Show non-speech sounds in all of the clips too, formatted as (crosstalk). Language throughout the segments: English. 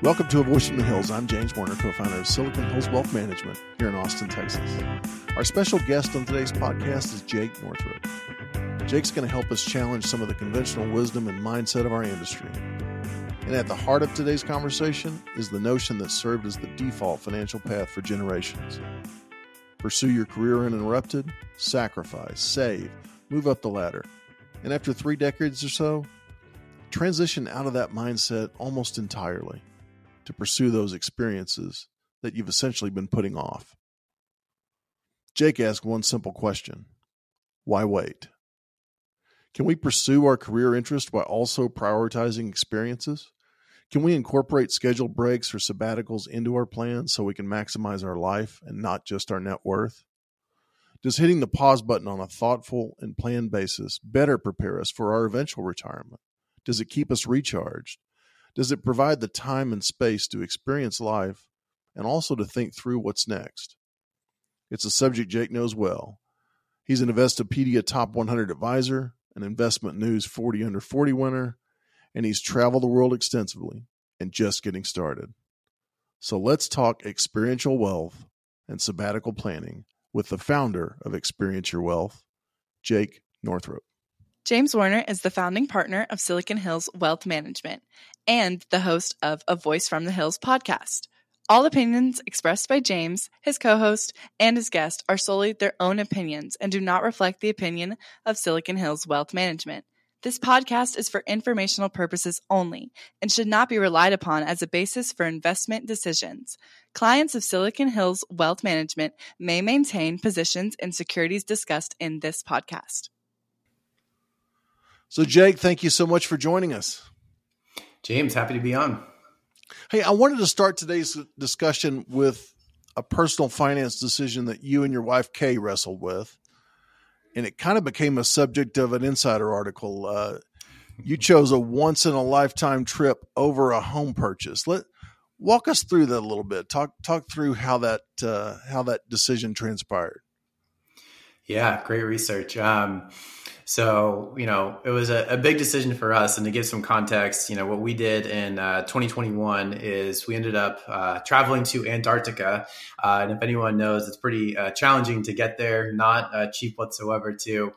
Welcome to A Voice from the Hills. I'm James Warner, co founder of Silicon Hills Wealth Management here in Austin, Texas. Our special guest on today's podcast is Jake Northrup. Jake's going to help us challenge some of the conventional wisdom and mindset of our industry. And at the heart of today's conversation is the notion that served as the default financial path for generations. Pursue your career uninterrupted, sacrifice, save, move up the ladder. And after three decades or so, transition out of that mindset almost entirely to pursue those experiences that you've essentially been putting off. Jake asked one simple question Why wait? Can we pursue our career interest while also prioritizing experiences? Can we incorporate scheduled breaks or sabbaticals into our plans so we can maximize our life and not just our net worth? Does hitting the pause button on a thoughtful and planned basis better prepare us for our eventual retirement? Does it keep us recharged? Does it provide the time and space to experience life and also to think through what's next? It's a subject Jake knows well. He's an Investopedia Top 100 advisor, an Investment News 40 Under 40 winner, and he's traveled the world extensively and just getting started. So let's talk experiential wealth and sabbatical planning with the founder of Experience Your Wealth, Jake Northrup. James Warner is the founding partner of Silicon Hills Wealth Management and the host of A Voice from the Hills podcast. All opinions expressed by James, his co host, and his guest are solely their own opinions and do not reflect the opinion of Silicon Hills Wealth Management. This podcast is for informational purposes only and should not be relied upon as a basis for investment decisions. Clients of Silicon Hills Wealth Management may maintain positions in securities discussed in this podcast. So, Jake, thank you so much for joining us. James, happy to be on. Hey, I wanted to start today's discussion with a personal finance decision that you and your wife Kay wrestled with, and it kind of became a subject of an insider article. Uh, you chose a once in a lifetime trip over a home purchase. Let walk us through that a little bit. Talk talk through how that uh, how that decision transpired. Yeah, great research. Um, so, you know, it was a, a, big decision for us. And to give some context, you know, what we did in uh, 2021 is we ended up uh, traveling to Antarctica. Uh, and if anyone knows, it's pretty uh, challenging to get there, not uh, cheap whatsoever, too.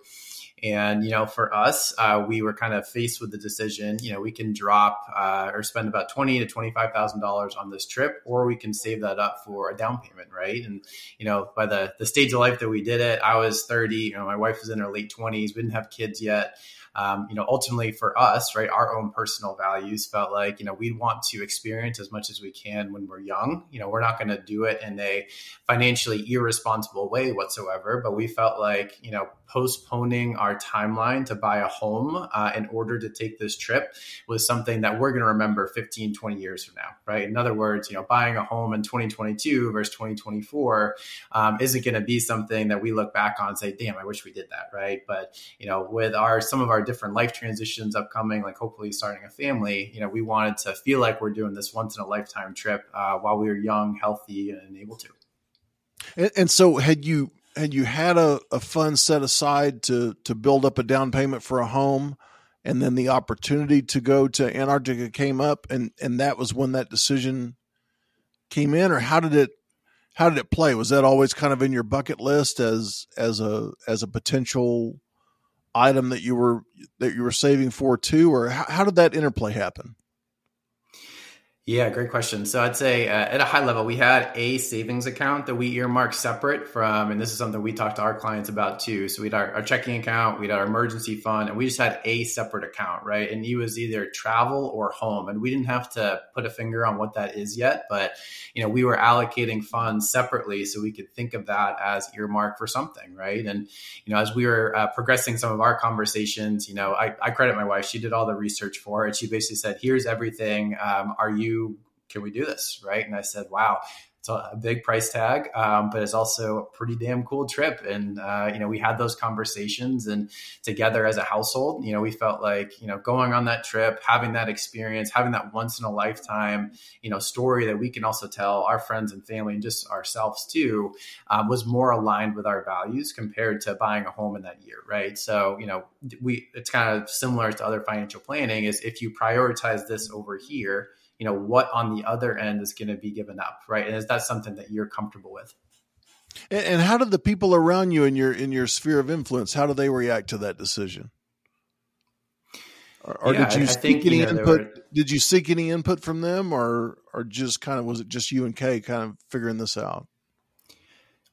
And, you know, for us, uh, we were kind of faced with the decision, you know, we can drop uh, or spend about twenty to $25,000 on this trip, or we can save that up for a down payment, right? And, you know, by the, the stage of life that we did it, I was 30, you know, my wife was in her late 20s, we didn't have kids yet um, you know, ultimately for us, right, our own personal values felt like, you know, we want to experience as much as we can when we're young. You know, we're not going to do it in a financially irresponsible way whatsoever, but we felt like, you know, postponing our timeline to buy a home uh, in order to take this trip was something that we're going to remember 15, 20 years from now, right? In other words, you know, buying a home in 2022 versus 2024 um, isn't going to be something that we look back on and say, damn, I wish we did that, right? But, you know, with our, some of our different life transitions upcoming, like hopefully starting a family, you know, we wanted to feel like we're doing this once in a lifetime trip uh, while we were young, healthy, and able to. And, and so had you had you had a, a fund set aside to to build up a down payment for a home and then the opportunity to go to Antarctica came up and and that was when that decision came in or how did it how did it play was that always kind of in your bucket list as as a as a potential item that you were that you were saving for too or how, how did that interplay happen yeah, great question. So I'd say uh, at a high level, we had a savings account that we earmarked separate from, and this is something we talked to our clients about too. So we had our, our, checking account, we had our emergency fund, and we just had a separate account, right? And it was either travel or home, and we didn't have to put a finger on what that is yet, but you know, we were allocating funds separately so we could think of that as earmarked for something, right? And you know, as we were uh, progressing some of our conversations, you know, I, I, credit my wife; she did all the research for it. She basically said, "Here's everything. Um, are you can we do this? Right. And I said, wow, it's a big price tag, um, but it's also a pretty damn cool trip. And, uh, you know, we had those conversations and together as a household, you know, we felt like, you know, going on that trip, having that experience, having that once in a lifetime, you know, story that we can also tell our friends and family and just ourselves too, um, was more aligned with our values compared to buying a home in that year. Right. So, you know, we, it's kind of similar to other financial planning is if you prioritize this over here, you know what on the other end is going to be given up right? And is that something that you're comfortable with? And, and how do the people around you in your in your sphere of influence how do they react to that decision? Or, or yeah, did you I seek think, any you know, input were... did you seek any input from them or or just kind of was it just you and kay kind of figuring this out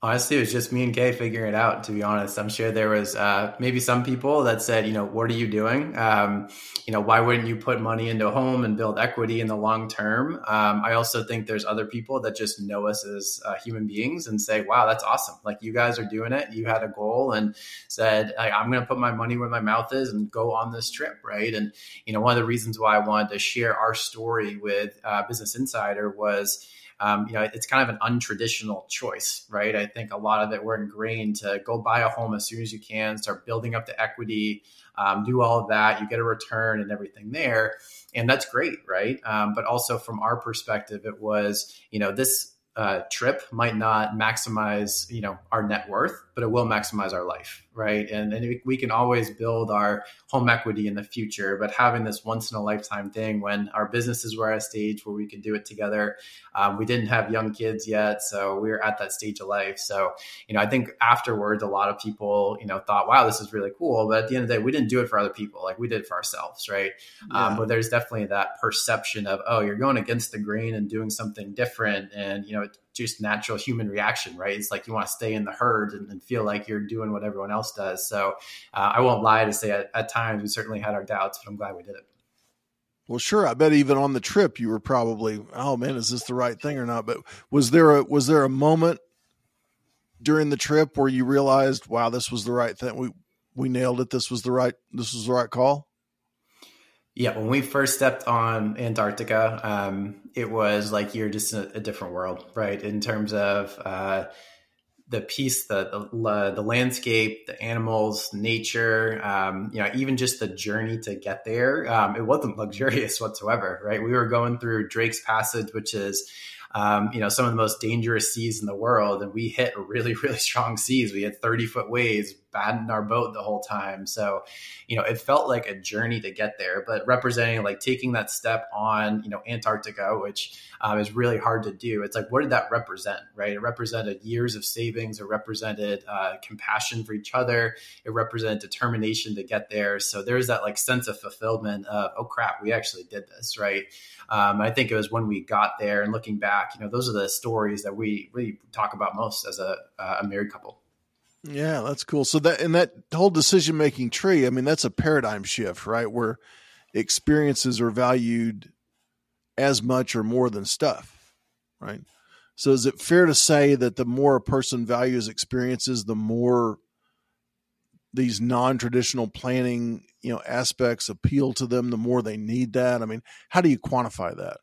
Honestly, it was just me and Kay figuring it out. To be honest, I'm sure there was uh, maybe some people that said, you know, what are you doing? Um, you know, why wouldn't you put money into a home and build equity in the long term? Um, I also think there's other people that just know us as uh, human beings and say, wow, that's awesome. Like you guys are doing it. You had a goal and said, I'm going to put my money where my mouth is and go on this trip, right? And you know, one of the reasons why I wanted to share our story with uh, Business Insider was um, you know, it's kind of an untraditional choice, right? I think a lot of it we're ingrained to go buy a home as soon as you can, start building up the equity, um, do all of that, you get a return and everything there, and that's great, right? Um, but also from our perspective, it was, you know, this uh, trip might not maximize, you know, our net worth, but it will maximize our life, right? And, and we can always build our home equity in the future, but having this once in a lifetime thing when our businesses were at a stage where we could do it together, um, we didn't have young kids yet, so we were at that stage of life. So, you know, I think afterwards, a lot of people, you know, thought, "Wow, this is really cool," but at the end of the day, we didn't do it for other people; like we did it for ourselves, right? Um, yeah. Um, but there's definitely that perception of, "Oh, you're going against the grain and doing something different," and you know, it's just natural human reaction, right? It's like you want to stay in the herd and, and feel like you're doing what everyone else does. So uh, I won't lie to say at, at times we certainly had our doubts, but I'm glad we did it. Well, sure. I bet even on the trip you were probably, oh man, is this the right thing or not? But was there a was there a moment during the trip where you realized, wow, this was the right thing? We we nailed it. This was the right this was the right call. Yeah, when we first stepped on Antarctica, um, it was like you're just in a, a different world, right? In terms of uh, the peace, the, the, the landscape, the animals, nature, um, you know, even just the journey to get there, um, it wasn't luxurious whatsoever, right? We were going through Drake's Passage, which is um, you know, some of the most dangerous seas in the world. And we hit really, (laughs) really strong seas. We had 30 foot waves, battened our boat the whole time. So, you know, it felt like a journey to get there, but representing like taking that step on, you know, Antarctica, which um, is really hard to do. It's like, what did that represent, right? It represented years of savings. It represented uh, compassion for each other. It represented determination to get there. So there's that like sense of fulfillment of, oh crap, we actually did this, right? Um, I think it was when we got there and looking back, you know, those are the stories that we really talk about most as a, a married couple. Yeah, that's cool. So that in that whole decision making tree, I mean, that's a paradigm shift, right? Where experiences are valued as much or more than stuff, right? So is it fair to say that the more a person values experiences, the more these non-traditional planning, you know, aspects appeal to them, the more they need that? I mean, how do you quantify that?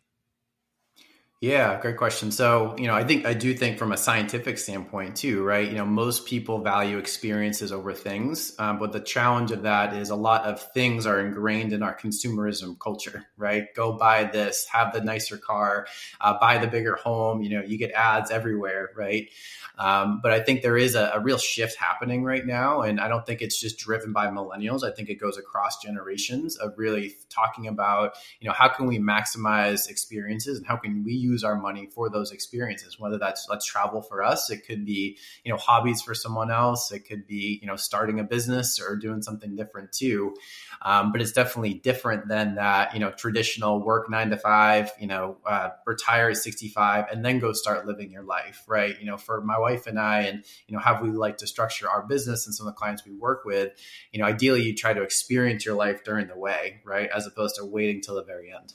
Yeah, great question. So, you know, I think I do think from a scientific standpoint too, right? You know, most people value experiences over things, um, but the challenge of that is a lot of things are ingrained in our consumerism culture, right? Go buy this, have the nicer car, uh, buy the bigger home. You know, you get ads everywhere, right? Um, but I think there is a, a, real shift happening right now, and I don't think it's just driven by millennials. I think it goes across generations of really talking about, you know, how can we maximize experiences and how can we use our money for those experiences, whether that's let's travel for us, it could be, you know, hobbies for someone else, it could be, you know, starting a business or doing something different too. Um, but it's definitely different than that, you know, traditional work nine to five, you know, uh, retire at 65 and then go start living your life, right? You know, for my wife and I, and, you know, how we like to structure our business and some of the clients we work with, you know, ideally you try to experience your life during the way, right? As opposed to waiting till the very end.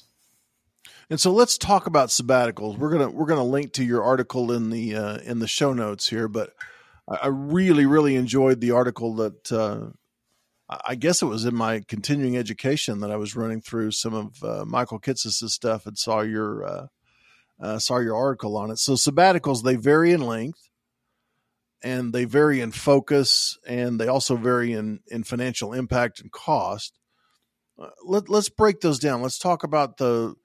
And so let's talk about sabbaticals. We're gonna we're gonna link to your article in the uh, in the show notes here, but I really really enjoyed the article that uh, I guess it was in my continuing education that I was running through some of uh, Michael Kitces's stuff and saw your uh, uh, saw your article on it. So sabbaticals they vary in length, and they vary in focus, and they also vary in in financial impact and cost. Uh, let, let's break those down. Let's talk about the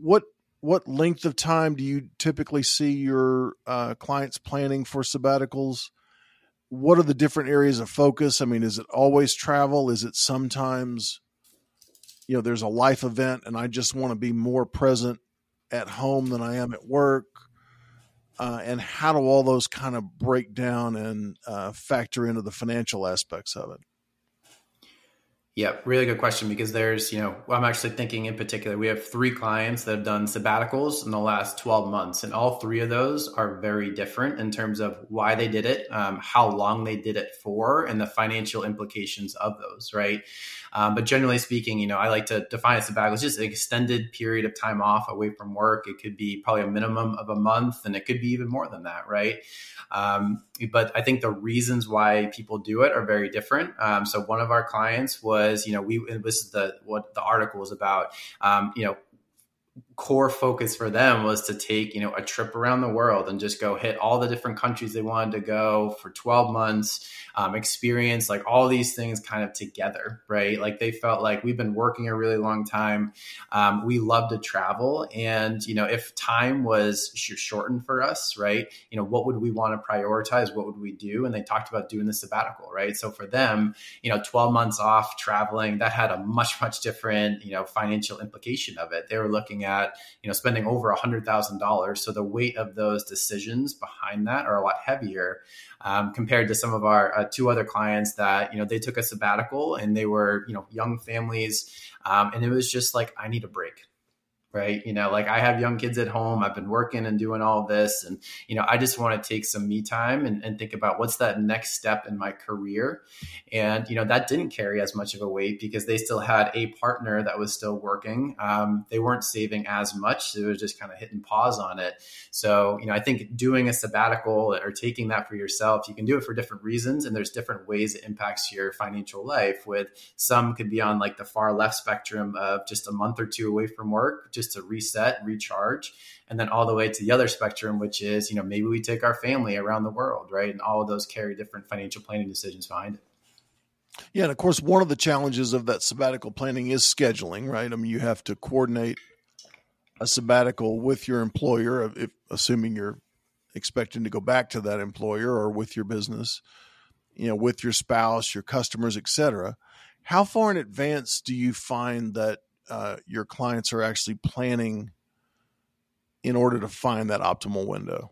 what what length of time do you typically see your uh, clients planning for sabbaticals? What are the different areas of focus? I mean, is it always travel? Is it sometimes, you know, there's a life event and I just want to be more present at home than I am at work? Uh, and how do all those kind of break down and uh, factor into the financial aspects of it? Yeah, really good question because there's, you know, I'm actually thinking in particular, we have three clients that have done sabbaticals in the last 12 months, and all three of those are very different in terms of why they did it, um, how long they did it for, and the financial implications of those, right? Um, but generally speaking, you know, I like to define a sabbatical as just an extended period of time off away from work. It could be probably a minimum of a month, and it could be even more than that, right? Um, but I think the reasons why people do it are very different. Um, so one of our clients was, you know, we it was the what the article was about. Um, you know, core focus for them was to take you know a trip around the world and just go hit all the different countries they wanted to go for 12 months um, experience like all these things kind of together right? Like they felt like we've been working a really long time. Um, we love to travel. And you know if time was shortened for us right you know what would we want to prioritize? What would we do? And they talked about doing the sabbatical right? So for them you know 12 months off traveling that had a much much different you know financial implication of it. They were looking at you know spending over a hundred thousand dollars. So the weight of those decisions behind that are a lot heavier um, compared to some of our uh, two other clients that you know they took a sabbatical and they were you know young families, um, and it was just like I need a break right? You know, like I have young kids at home, I've been working and doing all this. And, you know, I just want to take some me time and, and, think about what's that next step in my career. And, you know, that didn't carry as much of a weight because they still had a partner that was still working. Um, they weren't saving as much. So it was just kind of hitting pause on it. So, you know, I think doing a sabbatical or taking that for yourself, you can do it for different reasons. And there's different ways it impacts your financial life with some could be on like the far left spectrum of just a month or two away from work, just to reset, recharge, and then all the way to the other spectrum, which is, you know, maybe we take our family around the world, right? And all of those carry different financial planning decisions behind it. Yeah, and of course, one of the challenges of that sabbatical planning is scheduling, right? I mean, you have to coordinate a sabbatical with your employer, if, assuming you're expecting to go back to that employer or with your business, you know, with your spouse, your customers, etc. How far in advance do you find that uh, your clients are actually planning in order to find that optimal window?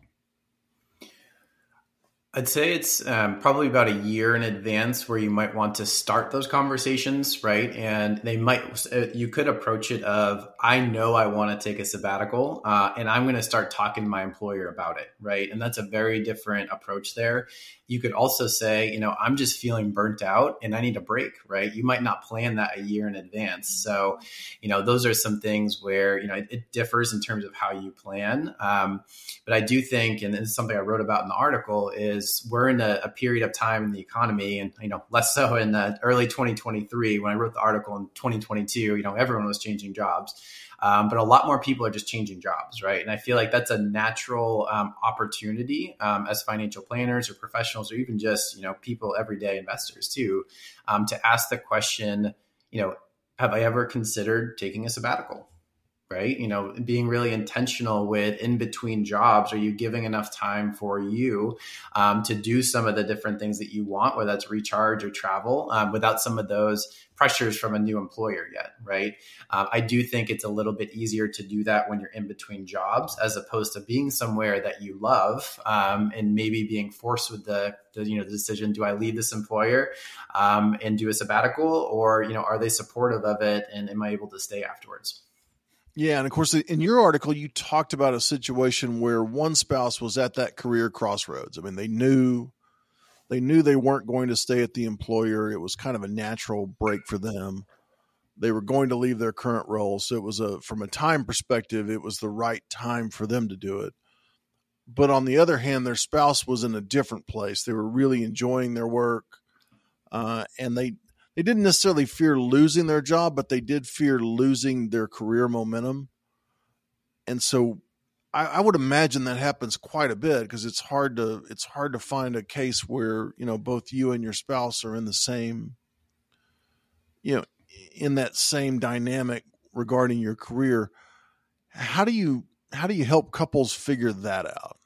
I'd say it's um, probably about a year in advance where you might want to start those conversations, right? And they might, uh, you could approach it of, I know I want to take a sabbatical, uh, and I'm going to start talking to my employer about it, right? And that's a very different approach there. You could also say, you know, I'm just feeling burnt out and I need a break, right? You might not plan that a year in advance. So, you know, those are some things where, you know, it, it differs in terms of how you plan. Um, but I do think, and this is something I wrote about in the article, is we're in a, a period of time in the economy and, you know, less so in the early 2023 when I wrote the article in 2022, you know, everyone was changing jobs. Um, but a lot more people are just changing jobs, right? And I feel like that's a natural um, opportunity um, as financial planners or professionals, or even just you know people, everyday investors too, um, to ask the question, you know, have I ever considered taking a sabbatical? Right? You know, being really intentional with in between jobs. Are you giving enough time for you um, to do some of the different things that you want, whether that's recharge or travel, um, without some of those pressures from a new employer yet, right? Um, I do think it's a little bit easier to do that when you're in between jobs, as opposed to being somewhere that you love um, and maybe being forced with the, the, you know the decision: do I leave this employer um, and do a sabbatical, or you know are they supportive of it, and am I able to stay afterwards? Yeah, and of course, in your article, you talked about a situation where one spouse was at that career crossroads. I mean, they knew they knew they weren't going to stay at the employer. It was kind of a natural break for them. They were going to leave their current role, so it was a from a time perspective, it was the right time for them to do it. But on the other hand, their spouse was in a different place. They were really enjoying their work, uh, and they they didn't necessarily fear losing their job, but they did fear losing their career momentum. And so I, I would imagine that happens quite a bit because it's hard to it's hard to find a case where, you know, both you and your spouse are in the same, you know, in that same dynamic regarding your career. How do you how do you help couples figure that out?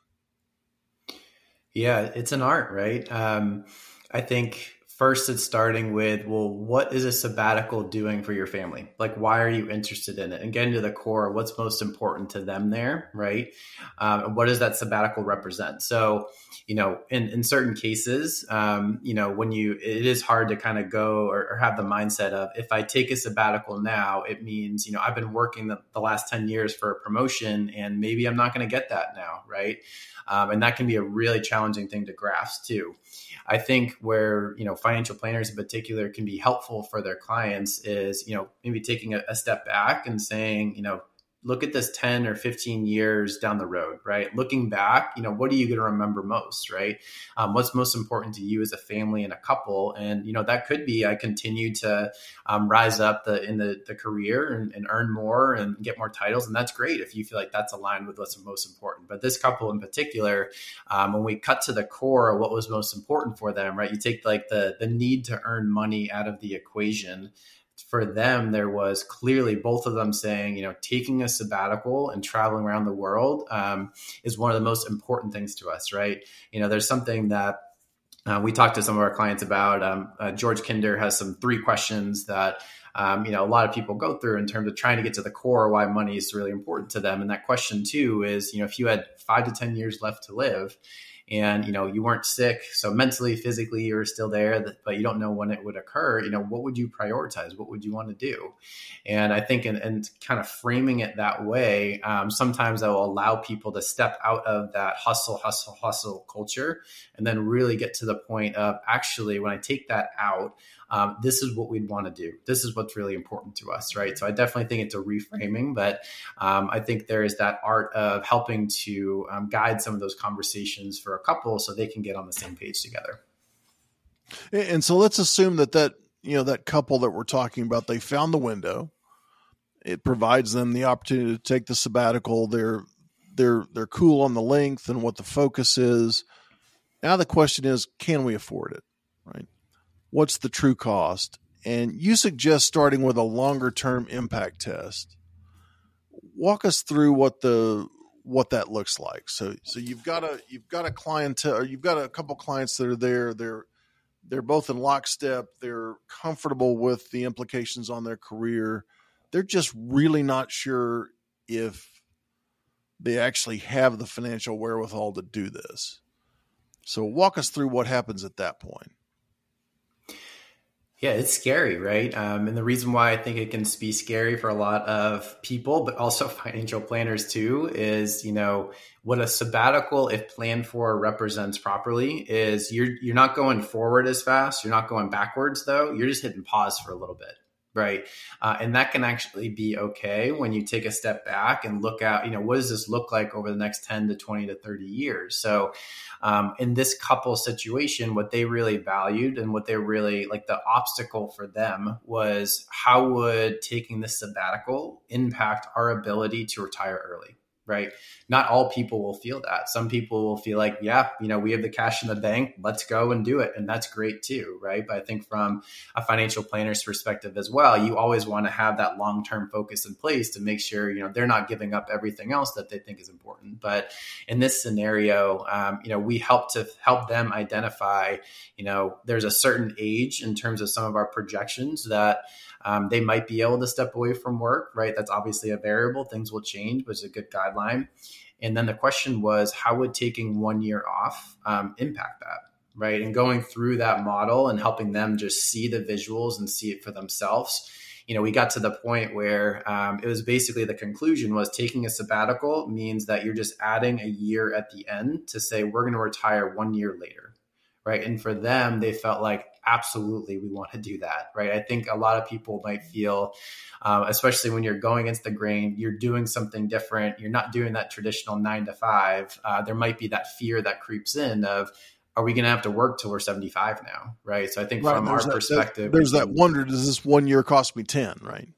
Yeah, it's an art, right? Um, I think first it's starting with well what is a sabbatical doing for your family? Like why are you interested in it? And getting to the core what's most important to them there right? Um, what does that sabbatical represent? So you know in, in certain cases um, you know when you it is hard to kind of go or, or, have the mindset of if i take a sabbatical now it means you know i've been working the, the last 10 years for a promotion and maybe i'm not going to get that now right? Um, and that can be a really challenging thing to grasp too. I think where, you know, financial planners in particular can be helpful for their clients is, you know, maybe taking a, a step back and saying, you know, look at this 10 or 15 years down the road, right? Looking back, you know, what are you going to remember most, right? Um, what's most important to you as a family and a couple? And, you know, that could be I continue to um, rise up the in the, the career and, and, earn more and get more titles. And that's great if you feel like that's aligned with what's most important. But this couple in particular, um, when we cut to the core, of what was most important for them, right? You take like the, the need to earn money out of the equation for them, there was clearly both of them saying, you know, taking a sabbatical and traveling around the world um, is one of the most important things to us, right? You know, there's something that uh, we talked to some of our clients about. Um, uh, George Kinder has some three questions that um, you know a lot of people go through in terms of trying to get to the core why money is really important to them. And that question too is, you know, if you had five to ten years left to live, and you know you weren't sick so mentally physically you're still there but you don't know when it would occur you know what would you prioritize what would you want to do and i think and in, in kind of framing it that way um, sometimes that will allow people to step out of that hustle hustle hustle culture and then really get to the point of actually when i take that out um, this is what we'd want to do. This is what's really important to us, right? So I definitely think it's a reframing, but um, I think there is that art of helping to um, guide some of those conversations for a couple so they can get on the same page together. And so let's assume that that you know that couple that we're talking about they found the window. It provides them the opportunity to take the sabbatical. They're they're they're cool on the length and what the focus is. Now the question is, can we afford it? Right? what's the true cost? And you suggest starting with a longer term impact test. Walk us through what the what that looks like. So so you've got a you've got a clientele or you've got a couple clients that are there. They're they're both in lockstep. They're comfortable with the implications on their career. They're just really not sure if they actually have the financial wherewithal to do this. So walk us through what happens at that point. Yeah, it's scary, right? Um, and the reason why I think it can be scary for a lot of people, but also (laughs) financial planners too, is you know what a sabbatical, if planned for, represents properly. Is you're you're not going forward as fast, you're not going backwards though. You're just hitting pause for a little bit right? Uh, and that can actually be okay when you take a step back and look at, you know, what does this look like over the next 10 to 20 to 30 years? So, um, in this couple situation, what they really valued and what they really like the obstacle for them was how would taking this sabbatical impact our ability to retire early? Right? Not all people will feel that. Some people will feel like, yeah, you know, we have the cash in the bank, let's go and do it. And that's great too, right? But I think from a financial planner's perspective as well, you always want to have that long term focus in place to make sure, you know, they're not giving up everything else that they think is important. But in this scenario, um, you know, we help to help them identify, you know, there's a certain age in terms of some of our projections that um, they might be able to step away from work, right? That's obviously a variable. Things will change, but it's a good guideline. And then the question was, how would taking one year off um, impact that? Right. And going through that model and helping them just see the visuals and see it for themselves. You know, we got to the point where um, it was basically the conclusion was taking a sabbatical means that you're just adding a year at the end to say, we're going to retire one year later. Right. And for them, they felt like absolutely we want to do that right? I think a lot of people might feel um, especially when you're going against the grain you're doing something different you're not doing that traditional nine to five uh, there might be that fear that creeps in of are we going to have to work till we're 75 now right? So i think right, from our that, perspective there's that wonder does this one year cost me 10 right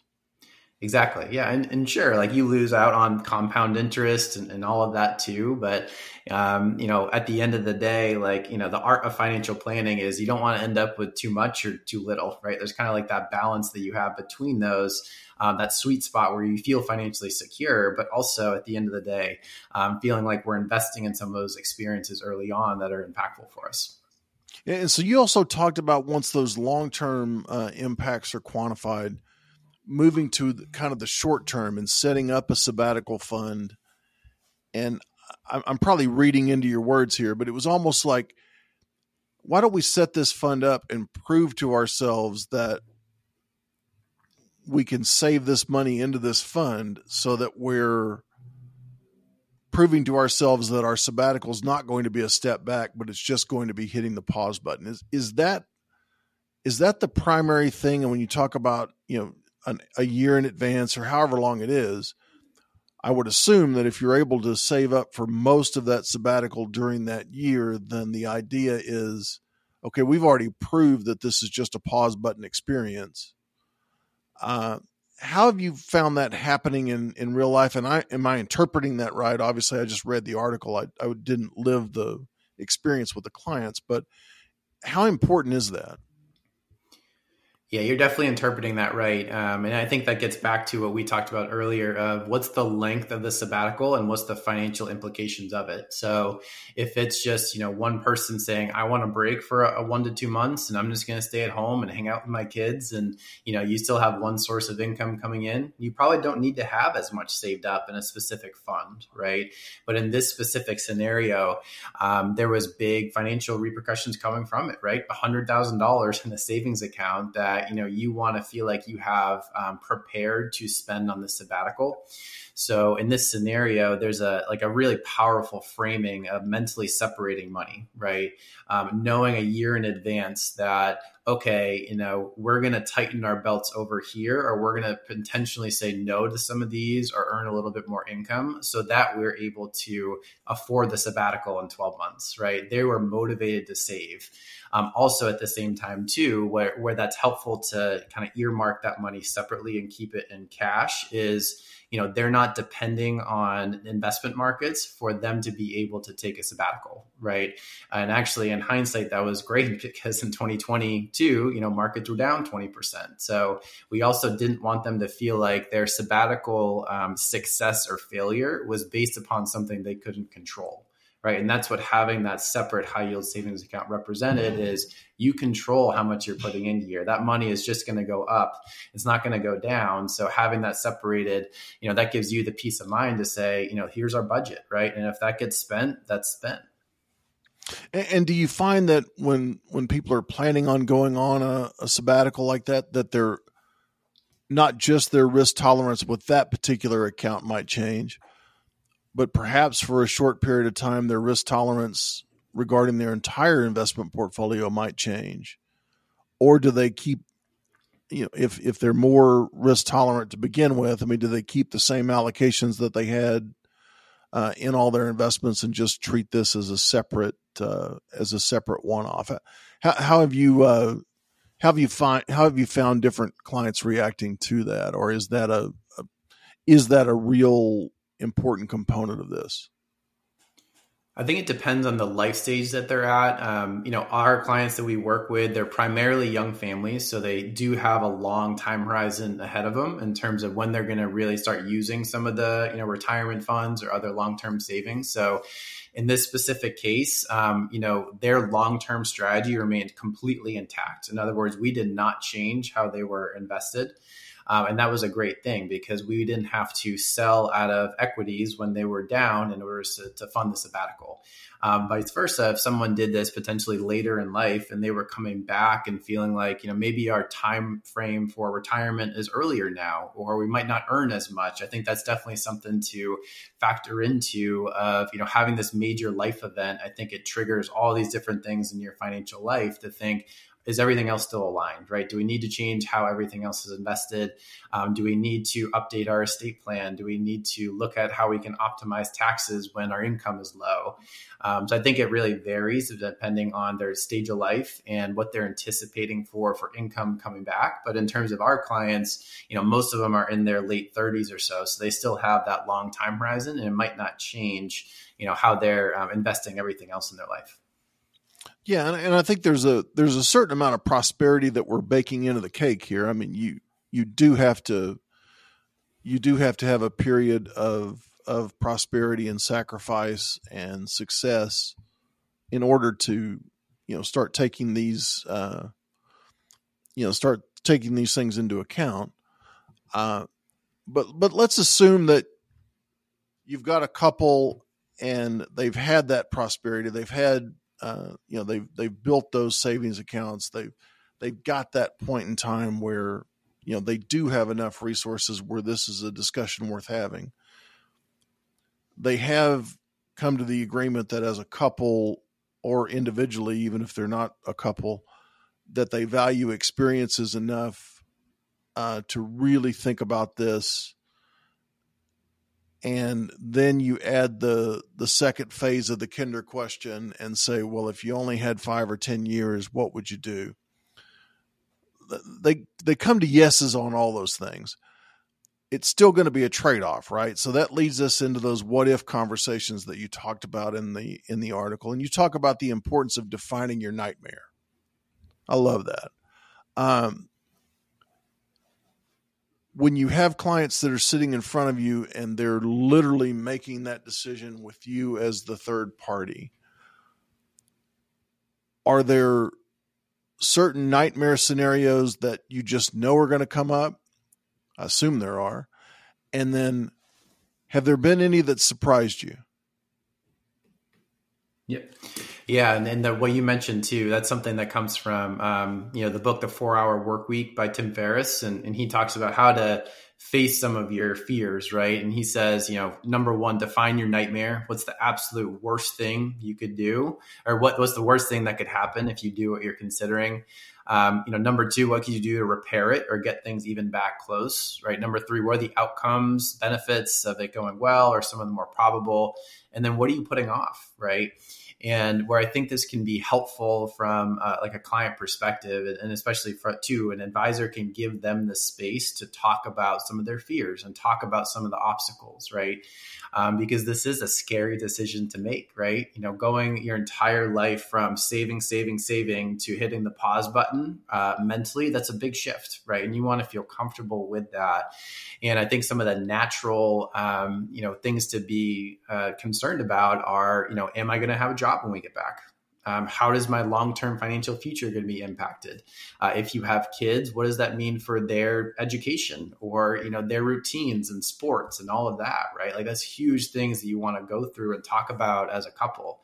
Exactly. Yeah. And, and sure, like you lose out on compound interest and, and all of that too. But, um, you know, at the end of the day, like, you know, the art of financial planning is you don't want to end up with too much or too little, right? There's kind of like that balance that you have between those, um, that sweet spot where you feel financially secure, but also at the end of the day, um, feeling like we're investing in some of those experiences early on that are impactful for us. And so you also talked about once those long term uh, impacts are quantified, moving to the, kind of the short term and setting up a sabbatical fund. And I'm probably reading into your words here, but it was almost like, why don't we set this fund up and prove to ourselves that we can save this money into this fund so that we're proving to ourselves that our sabbatical is not going to be a step back, but it's just going to be hitting the pause button. Is is that is that the primary thing? And when you talk about you know an, a year in advance or however long it is, I would assume that if you're able to save up for most of that sabbatical during that year, then the idea is okay, we've already proved that this is just a pause button experience. Uh, how have you found that happening in, in real life? And I am I interpreting that right? Obviously, I just read the article. I, I didn't live the experience with the clients, but how important is that? Yeah, you're definitely interpreting that right. Um, and I think that gets back to what we talked about earlier of what's the length of the sabbatical and what's the financial implications of it. So if it's just, you know, one person saying, I want to break for a, a one to two months and I'm just going to stay at home and hang out with my kids and, you know, you still have one source of income coming in, you probably don't need to have as much saved up in a specific fund, right? But in this specific scenario, um, there was big financial repercussions coming from it, right? $100,000 in a savings account that that you know you want to feel like you have um, prepared to spend on the sabbatical so in this scenario there's a like a really powerful framing of mentally separating money right um, knowing a year in advance that okay, you know, we're going to tighten our belts over here, or we're going to potentially say no to some of these or earn a little bit more income so that we're able to afford the sabbatical in 12 months, right? They were motivated to save. Um, also, at the same time, too, where, where that's helpful to kind of earmark that money separately and keep it in cash is you know they're not depending on investment markets for them to be able to take a sabbatical right? And actually in hindsight that was great (laughs) because in 2022 you know markets were down 20% so we also didn't want them to feel like their sabbatical um, success or failure was based upon something they couldn't control right? And that's what having that separate high yield savings account represented is you control how much you're putting in here. That money is just going to go up. It's not going to go down. So having that separated, you know, that gives you the peace of mind to say, you know, here's our budget, right? And if that gets spent, that's spent. And, do you find that when when people are planning on going on a, a sabbatical like that, that they're not just their risk tolerance with that particular account might change, but perhaps for a short period of time, their risk tolerance regarding their entire investment portfolio might change? Or do they keep, you know, if, if they're more risk tolerant to begin with, I mean, do they keep the same allocations that they had uh, in all their investments and just treat this as a separate, uh, as a separate one off? How, how have you, uh, how have you find how have you found different clients reacting to that or is that a, a is that a real important component of this? I think it depends on the life stage that they're at. Um, you know, our clients that we work with, they're primarily young families, so they do have a long time horizon ahead of them in terms of when they're going to really start using some of the you know retirement funds or other long term savings. So, in this specific case, um, you know, their long term strategy remained completely intact. In other words, we did not change how they were invested. Um, and that was a great thing because we didn't have to sell out of equities when they were down in order to, to fund the sabbatical. Um, vice versa, if someone did this potentially later in life and they were coming back and feeling like, you know, maybe our time frame for retirement is earlier now, or we might not earn as much. I think that's definitely something to factor into of, you know, having this major life event. I think it triggers all these different things in your financial life to think, is everything else still aligned, right? Do we need to change how everything else is invested? Um, do we need to update our estate plan? Do we need to look at how we can optimize taxes when our income is low? Um, so I think it really varies depending on their stage of life and what they're anticipating for for income coming back. But in terms of our clients, you know, most of them are in their late 30s or so, so they still have that long time horizon, and it might not change, you know, how they're um, investing everything else in their life. Yeah, and, and I think there's a there's a certain amount of prosperity that we're baking into the cake here. I mean, you you do have to you do have to have a period of of prosperity and sacrifice and success in order to you know start taking these uh, you know start taking these things into account. Uh, but but let's assume that you've got a couple and they've had that prosperity. They've had uh, you know they've they've built those savings accounts. They've they've got that point in time where you know they do have enough resources where this is a discussion worth having. They have come to the agreement that as a couple or individually, even if they're not a couple, that they value experiences enough uh, to really think about this. And then you add the the second phase of the Kinder question and say, well, if you only had five or ten years, what would you do? They they come to yeses on all those things. It's still going to be a trade-off right? So that leads us into those what if conversations that you talked about in the in the article. And you talk about the importance of defining your nightmare. I love that. Um, when you have clients that are sitting in front of you and they're literally making that decision with you as the third party are there certain nightmare scenarios that you just know are going to come up I assume there are. And then have there been any that surprised you? Yep. And, and the, what you mentioned too, that's something that comes from um, you know the book The Four Hour Work Week by Tim Ferriss, and, and he talks about how to face some of your fears, right? And he says, you know, number one, define your nightmare. What's the absolute worst thing you could do, or what what's the worst thing that could happen if you do what you're considering? Um, you know, number two, what can you do to repair it or get things even back close, right? Number three, what are the outcomes, benefits of it going well, or some of the more probable? And then what are you putting off, right? And where I think this can be helpful from uh, like a client perspective, and especially for too, an advisor can give them the space to talk about some of their fears and talk about some of the obstacles, right? Um, because this is a scary decision to make, right? You know, going your entire life from saving, saving, saving to hitting the pause button uh, mentally, that's a big shift, right? And you want to feel comfortable with that. And I think some of the natural, um, you know, things to be uh, concerned about are, you know, am I going to have a job? Job when we get back? Um, how does my long-term financial future going to be impacted? Uh, if you have kids, what does that mean for their education or you know their routines and sports and all of that? Right, like that's huge things that you want to go through and talk about as a couple.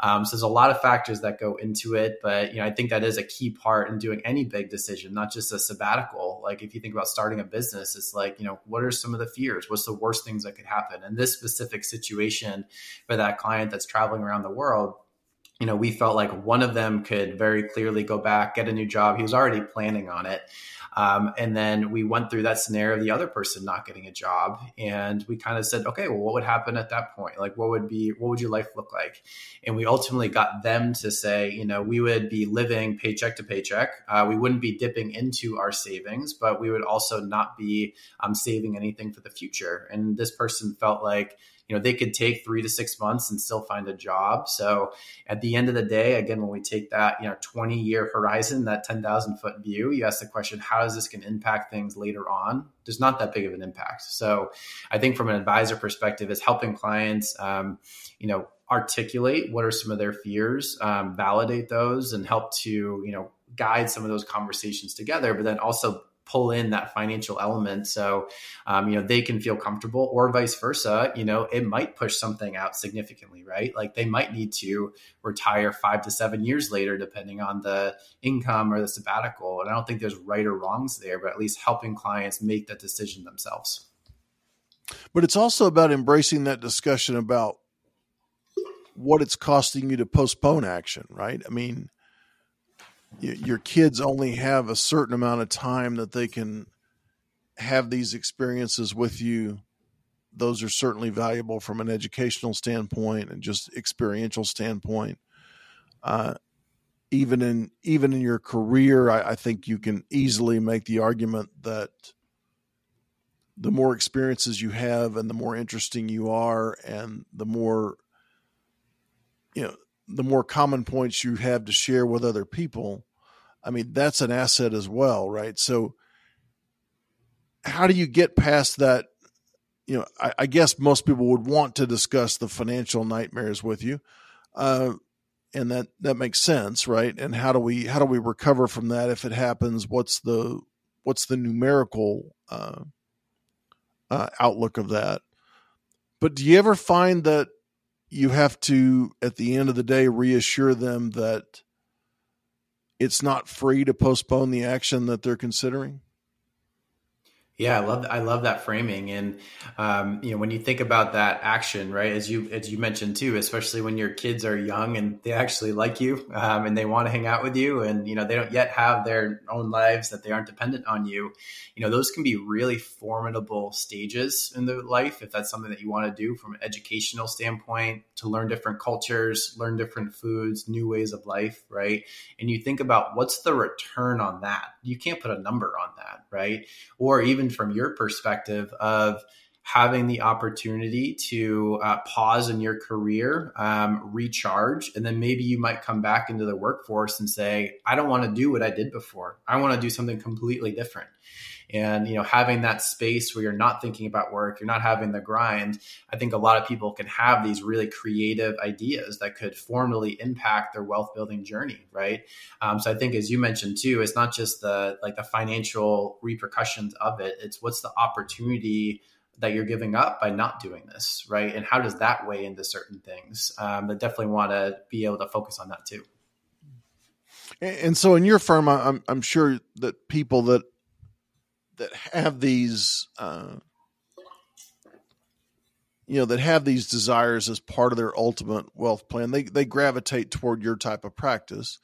Um, so there's a lot of factors that go into it, but you know I think that is a key part in doing any big decision, not just a sabbatical. Like if you think about starting a business, it's like you know what are some of the fears? What's the worst things that could happen? In this specific situation for that client that's traveling around the world, you know, we felt like one of them could very clearly go back, get a new job. He was already planning on it. Um, and then we went through that scenario of the other person not getting a job. And we kind of said, okay, well, what would happen at that point? Like, what would be, what would your life look like? And we ultimately got them to say, you know, we would be living paycheck to paycheck. Uh, we wouldn't be dipping into our savings, but we would also not be um, saving anything for the future. And this person felt like, you know they could take three to six months and still find a job. So at the end of the day again when we take that you know 20 year horizon that 10000 foot view you ask the question how is this going to impact things later on? There's not that big of an impact. So i think from an advisor perspective is helping clients um, you know articulate what are some of their fears um, validate those and help to you know guide some of those conversations together but then also pull in that financial element. So um, you know they can feel comfortable or vice versa you know it might push something out significantly right? Like they might need to retire five to seven years later depending on the income or the sabbatical. And i don't think there's right or wrongs there but at least helping clients make that decision themselves. But it's also about embracing that discussion about what it's costing you to postpone action right? I mean your kids only have a certain amount of time that they can have these experiences with you. Those are certainly valuable from an educational standpoint and just experiential standpoint. Uh, even in even in your career I, I think you can easily make the argument that the more experiences you have and the more interesting you are and the more you know the more common points you have to share with other people, I mean, that's an asset as well, right? So, how do you get past that? You know, I, I guess most people would want to discuss the financial nightmares with you. Uh, and that that makes sense, right? And how do we how do we recover from that if it happens? What's the what's the numerical uh, uh, outlook of that? But do you ever find that you have to, at the end of the day, reassure them that it's not free to postpone the action that they're considering? Yeah, I love I love that framing, and um, you know when you think about that action, right? As you as you mentioned too, especially when your kids are young and they actually like you um, and they want to hang out with you, and you know they don't yet have their own lives that they aren't dependent on you. You know those can be really formidable stages in their life if that's something that you want to do from an educational standpoint to learn different cultures, learn different foods, new ways of life, right? And you think about what's the return on that. You can't put a number on that, right? Or even even from your perspective of having the opportunity to uh, pause in your career, um, recharge, and then maybe you might come back into the workforce and say, I don't want to do what I did before. I want to do something completely different. And, you know, having that space where you're not thinking about work, you're not having the grind. I think a lot of people can have these really creative ideas that could formally impact their wealth building journey. Right. Um, so I think, as you mentioned too, it's not just the, like the financial repercussions of it. It's what's the opportunity that you're giving up by not doing this, right? And how does that weigh into certain things? Um, but definitely want to be able to focus on that too. And so, in your firm, I'm I'm sure that people that that have these uh, you know that have these desires as part of their ultimate wealth plan they they gravitate toward your type of practice.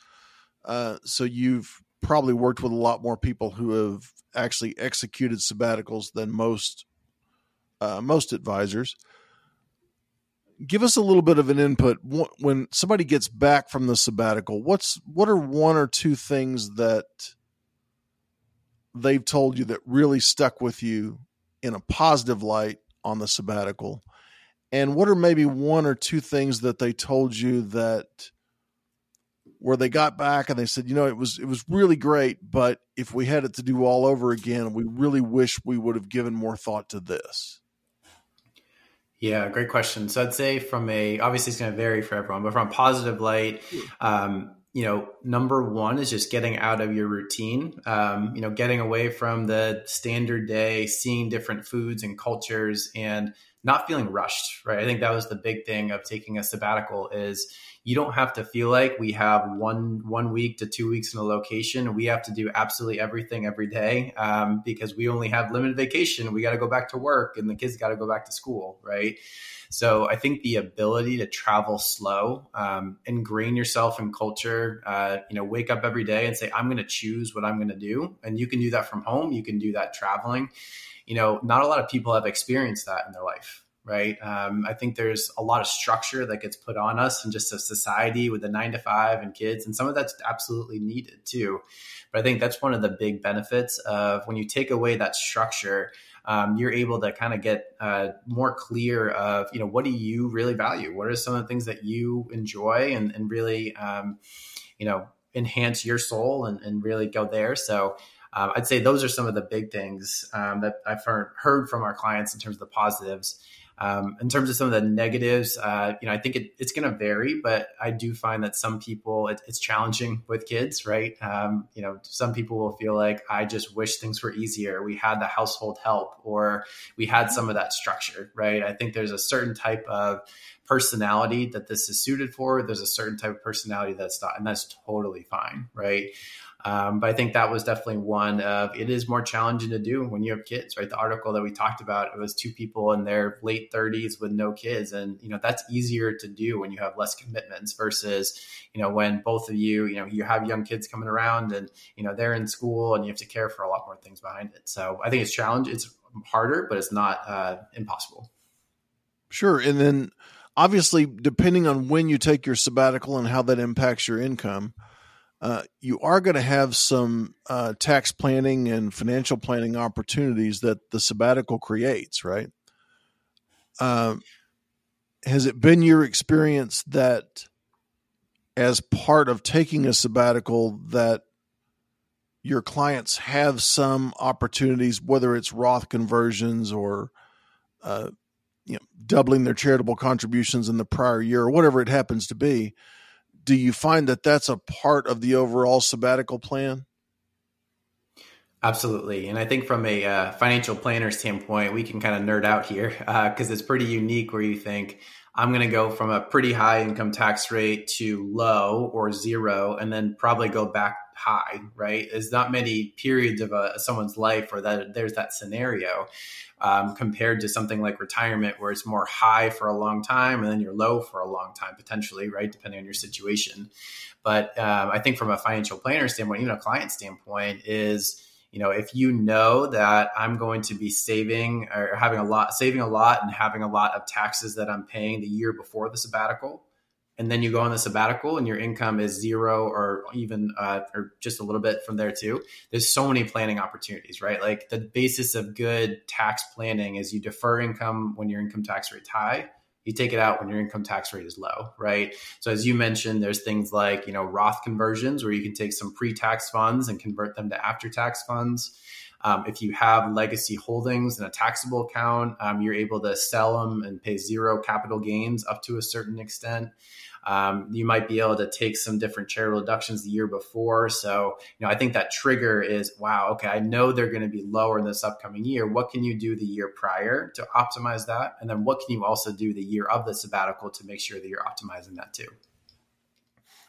Uh, so you've probably worked with a lot more people who have actually executed sabbaticals than most uh, most advisors. Give us a little bit of an input. When somebody gets back from the sabbatical what's what are one or two things that they've told you that really stuck with you in a positive light on the sabbatical? And what are maybe one or two things that they told you that where they got back and they said, you know, it was it was really great, but if we had it to do all over again, we really wish we would have given more thought to this. Yeah, great question. So I'd say from a obviously it's going to vary for everyone, but from a positive light, um, you know, number one is just getting out of your routine, um, you know, getting away from the standard day, seeing different foods and cultures and not feeling rushed, right? I think that was the big thing of taking a sabbatical is you don't have to feel like we have one one week to two weeks in a location. We have to do absolutely everything every day um, because we only have limited vacation. We got to go back to work and the kids got to go back to school, right? So I think the ability to travel slow, um, ingrain yourself in culture, uh, you know, wake up every day and say, I'm going to choose what I'm going to do. And you can do that from home. You can do that traveling. You know, not a lot of people have experienced that in their life right? Um, I think there's a lot of structure that gets put on us in just a society with the nine to five and kids, and some of that's absolutely needed too. But I think that's one of the big benefits of when you take away that structure um, you're able to kind of get uh, more clear of you know what do you really value? What are some of the things that you enjoy and, and really um, you know enhance your soul and, and really go there? So um, i'd say those are some of the big things um, that i've heard, heard from our clients in terms of the positives um, in terms of some of the negatives, uh, you know, I think it, it's going to vary, but I do find that some people it, it's challenging with kids, right? Um, you know, some people will feel like I just wish things were easier. We had the household help, or we had some of that structure, right? I think there's a certain type of personality that this is suited for. There's a certain type of personality that's not, and that's totally fine, right? Um, but I think that was definitely one of it is more challenging to do when you have kids, right? The article that we talked about, it was two people in their late 30s with no kids. And, you know, that's easier to do when you have less commitments versus, you know, when both of you, you know, you have young kids coming around and, you know, they're in school and you have to care for a lot more things behind it. So I think it's challenge. It's harder, but it's not uh, impossible. Sure. And then obviously, depending on when you take your sabbatical and how that impacts your income, uh, you are going to have some uh, tax planning and financial planning opportunities that the sabbatical creates, right? Uh, has it been your experience that as part of taking a sabbatical that your clients have some opportunities, whether it's Roth conversions or uh, you know doubling their charitable contributions in the prior year or whatever it happens to be, do you find that that's a part of the overall sabbatical plan? Absolutely. And I think from a uh, financial planner standpoint, we can kind of nerd out here because uh, it's pretty unique where you think, I'm going to go from a pretty high income tax rate to low or zero, and then probably go back high, right? There's not many periods of a, someone's life where that there's that scenario um, compared to something like retirement, where it's more high for a long time and then you're low for a long time, potentially, right? Depending on your situation. But um, I think from a financial planner standpoint, even a client standpoint, is you know if you know that i'm going to be saving or having a lot saving a lot and having a lot of taxes that i'm paying the year before the sabbatical and then you go on the sabbatical and your income is zero or even uh, or just a little bit from there too there's so many planning opportunities right like the basis of good tax planning is you defer income when your income tax rate's high you take it out when your income tax rate is low, right? So as you mentioned, there's things like, you know, Roth conversions where you can take some pre-tax funds and convert them to after-tax funds. Um, if you have legacy holdings in a taxable account, um, you're able to sell them and pay zero capital gains up to a certain extent. Um, you might be able to take some different charitable deductions the year before. So, you know, I think that trigger is wow, okay, I know they're going to be lower in this upcoming year. What can you do the year prior to optimize that? And then what can you also do the year of the sabbatical to make sure that you're optimizing that too?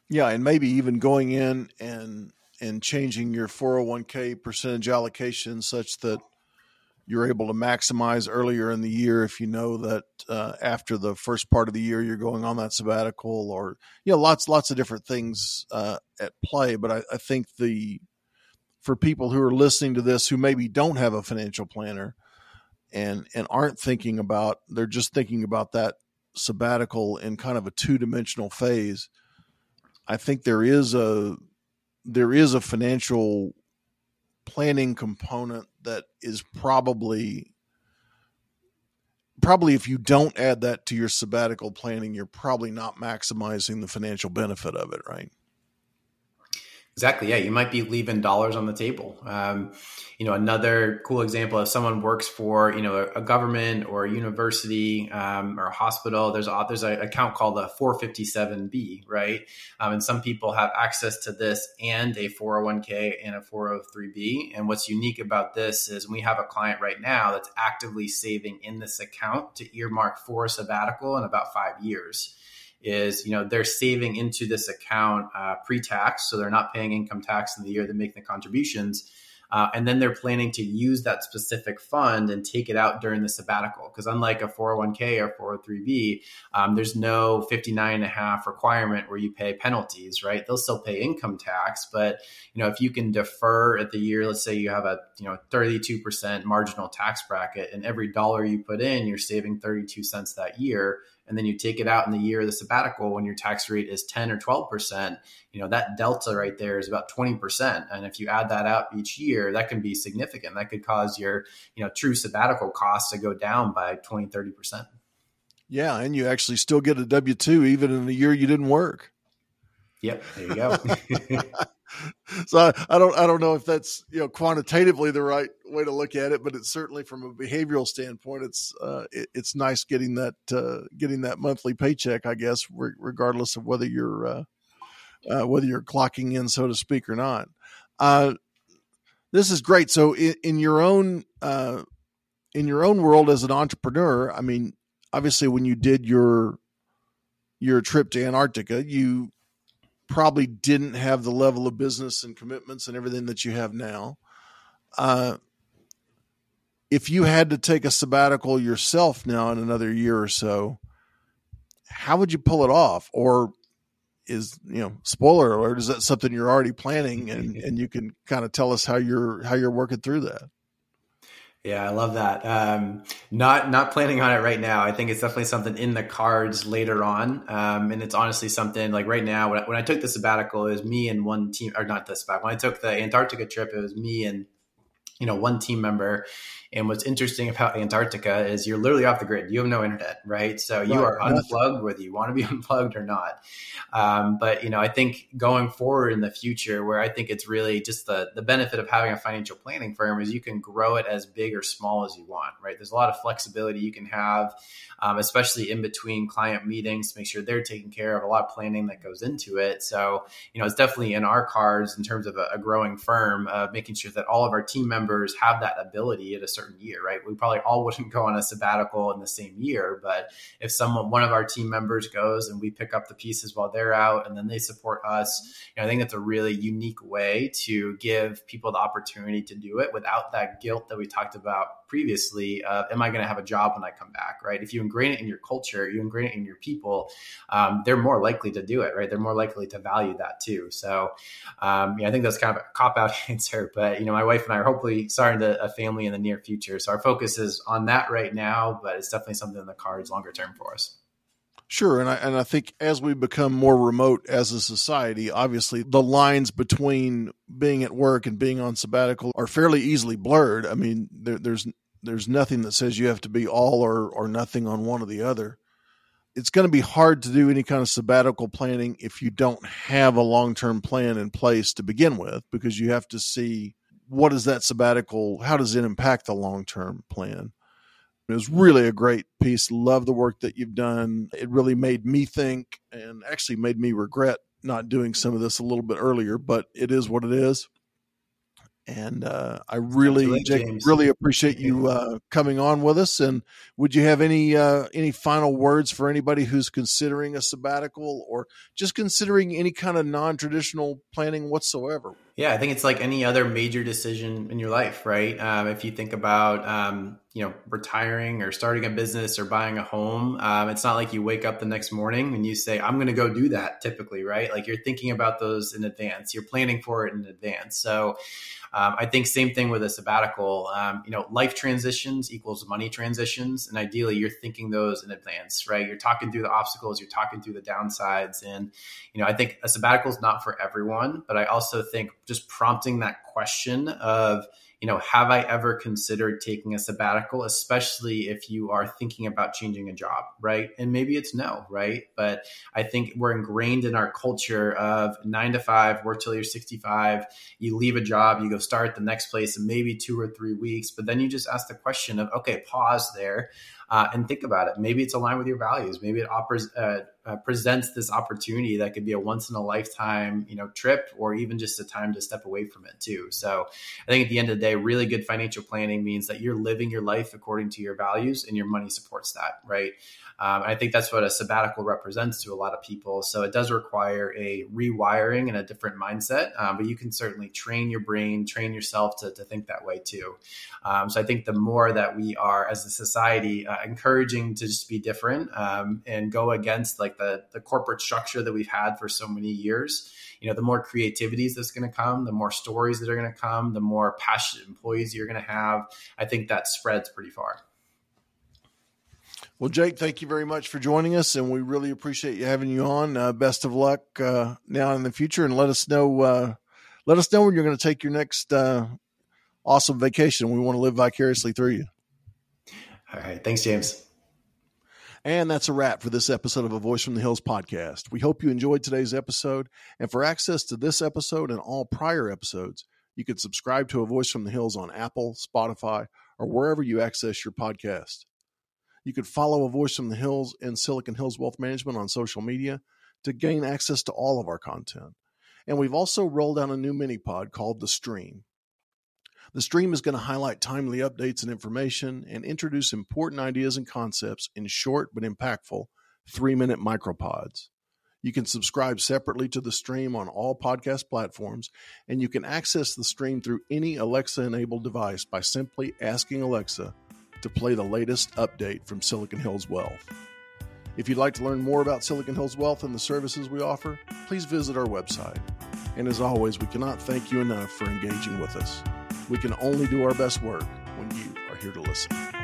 Yeah, and maybe even going in and and changing your 401k percentage allocation such that you're able to maximize earlier in the year if you know that uh, after the first part of the year you're going on that sabbatical or you know lots lots of different things uh, at play. But I, I, think the for people who are listening to this who maybe don't have a financial planner and and aren't thinking about they're just thinking about that sabbatical in kind of a two-dimensional phase i think there is a there is a financial planning component that is probably probably if you don't add that to your sabbatical planning you're probably not maximizing the financial benefit of it right Exactly. Yeah, you might be leaving dollars on the table. Um, you know, another cool example: if someone works for you know a, a government or a university um, or a hospital, there's a, there's an account called a 457b, right? Um, and some people have access to this and a 401k and a 403b. And what's unique about this is we have a client right now that's actively saving in this account to earmark for a sabbatical in about five years is you know they're saving into this account uh, pre-tax so they're not paying income tax in the year they're making the contributions uh, and then they're planning to use that specific fund and take it out during the sabbatical. Because unlike a 401k or 403b um, there's no 59 and a half requirement where you pay penalties right? They'll still pay income tax but you know if you can defer at the year let's say you have a you know 32% marginal tax bracket and every dollar you put in you're saving 32 cents that year and then you take it out in the year of the sabbatical when your tax rate is 10 or 12%, you know, that delta right there is about 20%. And if you add that up each year, that can be significant. That could cause your, you know, true sabbatical costs to go down by 20, 30%. Yeah. And you actually still get a W 2 even in the year you didn't work. Yep. There you go. (laughs) (laughs) (laughs) so I, I, don't I don't know if that's you know quantitatively the right way to look at it, but it's certainly from a behavioral standpoint, it's uh, it, it's nice getting that uh, getting that monthly paycheck, I guess, re- regardless of whether you're uh, uh whether you're clocking in, so to speak, or not. Uh, this is great. So in, in your own uh, in your own world as an entrepreneur, I mean, obviously, when you did your your trip to Antarctica, you probably didn't have the level of business and commitments and everything that you have now. Uh, if you had to take a sabbatical yourself now in another year or so, how would you pull it off? Or is you know spoiler alert is that something you're already planning and and you can kind of tell us how you're how you're working through that yeah, I love that. Um, not not planning on it right now. I think it's definitely something in the cards later on, um, and it's honestly something like right now. When I, when I took the sabbatical, it was me and one team, or not the sabbatical. When I took the Antarctica trip, it was me and you know one team member And what's interesting about Antarctica is you're literally off the grid. You have no internet, right? So you Right. are unplugged, whether you want to be (laughs) unplugged or not. Um, but you know, I think going forward in the future, where I think it's really just the the benefit of having a financial planning firm is you can grow it as big or small as you want, right? There's a lot of flexibility you can have, um, especially in between client meetings, to make sure they're taken care of. A lot of planning that goes into it. So you know, it's definitely in our cards in terms of a, a growing firm, uh, making sure that all of our team members have that ability at a certain year, right? We probably all wouldn't go on a sabbatical in the same year, but if someone, one of our team members goes and we pick up the pieces while they're out and then they support us, you know, I think that's a really unique way to give people the opportunity to do it without that guilt that we talked about previously of, am I going to have a job when I come back, right? If you ingrain it in your culture, you ingrain it in your people, um, they're more likely to do it, right? They're more likely to value that too. So, um, yeah, I think that's kind of a cop out (laughs) answer, but you know, my wife and I are hopefully starting to, a family in the near future. So our focus is on that right now, but it's definitely something in the cards longer term for us. Sure, and I and I think as we become more remote as a society, obviously the lines between being at work and being on sabbatical are fairly easily blurred. I mean, there, there's there's nothing that says you have to be all or or nothing on one or the other. It's going to be hard to do any kind of sabbatical planning if you don't have a long term plan in place to begin with, because you have to see what is that sabbatical, how does it impact the long term plan. It was really a great piece. Love the work that you've done. It really made me think and actually made me regret not doing some of this a little bit earlier, but it is what it is. And uh, I really, Jake, James. really appreciate (laughs) you uh, coming on with us. And would you have any uh, any final words for anybody who's considering a sabbatical or just considering any kind of non traditional planning whatsoever? Yeah, I think it's like any other major decision in your life, right? Um, if you think about, um, you know, retiring or starting a business or buying a home, um, it's not like you wake up the next morning and you say, "I'm going to go do that." Typically, right? Like you're thinking about those in advance. You're planning for it in advance. So, um, I think same thing with a sabbatical. Um, you know, life transitions equals money transitions, and ideally, you're thinking those in advance, right? You're talking through the obstacles, you're talking through the downsides, and you know, I think a sabbatical is not for everyone, but I also think just prompting that question of you know, have I ever considered taking a sabbatical, especially if you are thinking about changing a job, right? And maybe it's no, right? But I think we're ingrained in our culture of nine to five, work till you're 65, you leave a job, you go start the next place in maybe two or three weeks, but then you just ask the question of, okay, pause there. Uh, and think about it. Maybe it's aligned with your values. Maybe it offers, uh, uh, presents this opportunity that could be a once in a lifetime, you know, trip, or even just a time to step away from it too. So, I think at the end of the day, really good financial planning means that you're living your life according to your values, and your money supports that, right? Um, and I think that's what a sabbatical represents to a lot of people. So it does require a rewiring and a different mindset, um, but you can certainly train your brain, train yourself to, to think that way too. Um, so I think the more that we are as a society uh, encouraging to just be different um, and go against like the, the corporate structure that we've had for so many years, you know, the more creativities that's going to come, the more stories that are going to come, the more passionate employees you're going to have. I think that spreads pretty far. Well, Jake, thank you very much for joining us, and we really appreciate you having you on. Uh, best of luck uh, now and in the future, and let us know. Uh, let us know when you're going to take your next uh, awesome vacation. We want to live vicariously through you. All right. Thanks, James. And that's a wrap for this episode of A Voice from the Hills podcast. We hope you enjoyed today's episode. And for access to this episode and all prior episodes, you can subscribe to A Voice from the Hills on Apple, Spotify, or wherever you access your podcast. You could follow A Voice from the Hills and Silicon Hills Wealth Management on social media to gain access to all of our content. And we've also rolled out a new mini pod called The Stream. The stream is going to highlight timely updates and information and introduce important ideas and concepts in short but impactful three minute micropods. You can subscribe separately to the stream on all podcast platforms, and you can access the stream through any Alexa enabled device by simply asking Alexa to play the latest update from Silicon Hills Wealth. If you'd like to learn more about Silicon Hills Wealth and the services we offer, please visit our website. And as always, we cannot thank you enough for engaging with us. We can only do our best work when you are here to listen.